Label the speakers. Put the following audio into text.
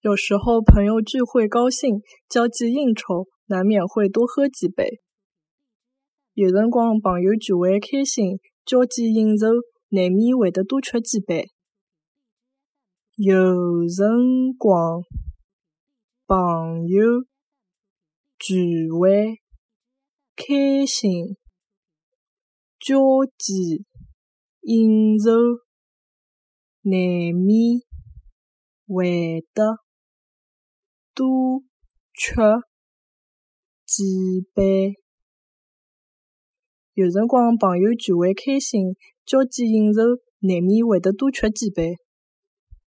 Speaker 1: 有时候朋友聚会高兴，交际应酬，难免会多喝几杯。有辰光朋友聚会开心，交际应酬，难免会得多吃几杯。有辰光朋友聚会开心，交际应酬，难免会得。多吃几杯，有辰光朋友聚会开心，交际应酬，难免会得多吃几杯。